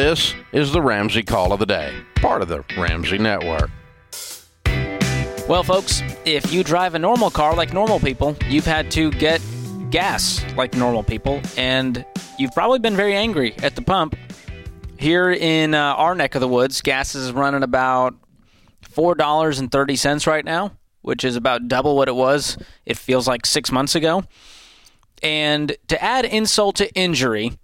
This is the Ramsey Call of the Day, part of the Ramsey Network. Well, folks, if you drive a normal car like normal people, you've had to get gas like normal people, and you've probably been very angry at the pump. Here in uh, our neck of the woods, gas is running about $4.30 right now, which is about double what it was, it feels like six months ago. And to add insult to injury,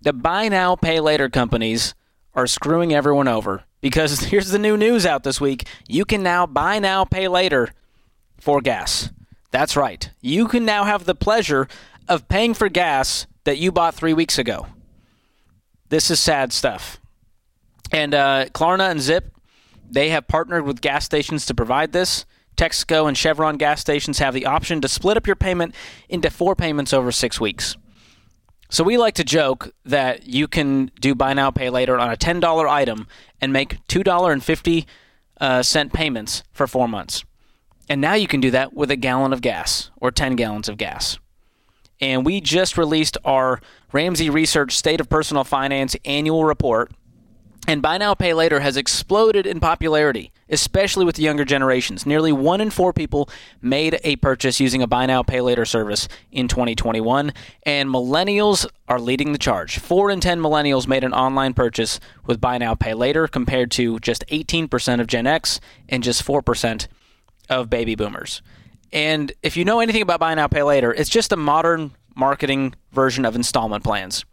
the buy now, pay later companies are screwing everyone over because here's the new news out this week. You can now buy now, pay later for gas. That's right. You can now have the pleasure of paying for gas that you bought three weeks ago. This is sad stuff. And uh, Klarna and Zip, they have partnered with gas stations to provide this. Texaco and Chevron gas stations have the option to split up your payment into four payments over six weeks. So we like to joke that you can do buy now, pay later on a $10 item and make $2.50 uh, cent payments for four months. And now you can do that with a gallon of gas or 10 gallons of gas. And we just released our Ramsey Research State of Personal Finance annual report. And buy now, pay later has exploded in popularity, especially with the younger generations. Nearly one in four people made a purchase using a buy now, pay later service in 2021, and millennials are leading the charge. Four in 10 millennials made an online purchase with buy now, pay later, compared to just 18% of Gen X and just 4% of baby boomers. And if you know anything about buy now, pay later, it's just a modern marketing version of installment plans.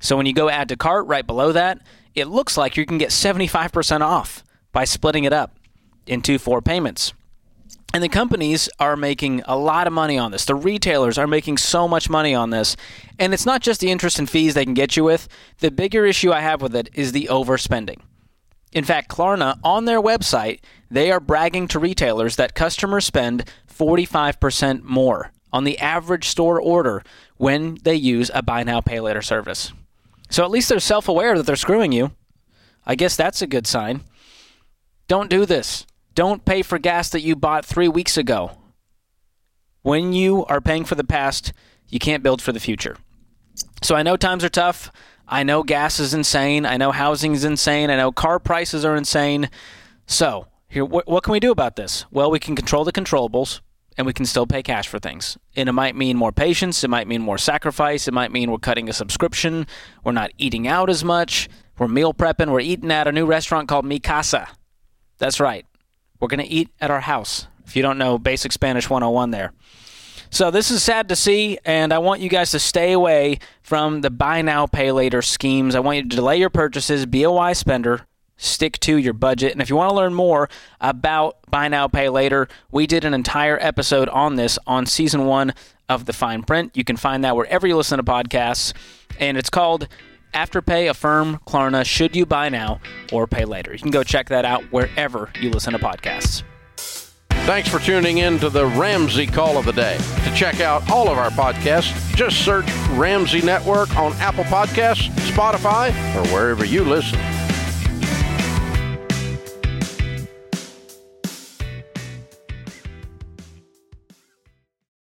So when you go add to cart right below that, it looks like you can get 75% off by splitting it up into four payments. And the companies are making a lot of money on this. The retailers are making so much money on this. And it's not just the interest and fees they can get you with. The bigger issue I have with it is the overspending. In fact, Klarna, on their website, they are bragging to retailers that customers spend 45% more on the average store order when they use a buy now, pay later service. So at least they're self aware that they're screwing you. I guess that's a good sign. Don't do this. Don't pay for gas that you bought three weeks ago. When you are paying for the past, you can't build for the future. So I know times are tough. I know gas is insane. I know housing is insane. I know car prices are insane. So, here, wh- what can we do about this? Well, we can control the controllables and we can still pay cash for things. And it might mean more patience, it might mean more sacrifice, it might mean we're cutting a subscription, we're not eating out as much, we're meal prepping, we're eating at a new restaurant called Mi Casa. That's right. We're going to eat at our house. If you don't know basic Spanish 101 there. So this is sad to see, and I want you guys to stay away from the buy now, pay later schemes. I want you to delay your purchases, be a wise spender, stick to your budget. And if you want to learn more about buy now, pay later, we did an entire episode on this on season one of The Fine Print. You can find that wherever you listen to podcasts, and it's called Afterpay, Affirm, Klarna, Should You Buy Now or Pay Later. You can go check that out wherever you listen to podcasts. Thanks for tuning in to the Ramsey Call of the Day. To check out all of our podcasts, just search Ramsey Network on Apple Podcasts, Spotify, or wherever you listen.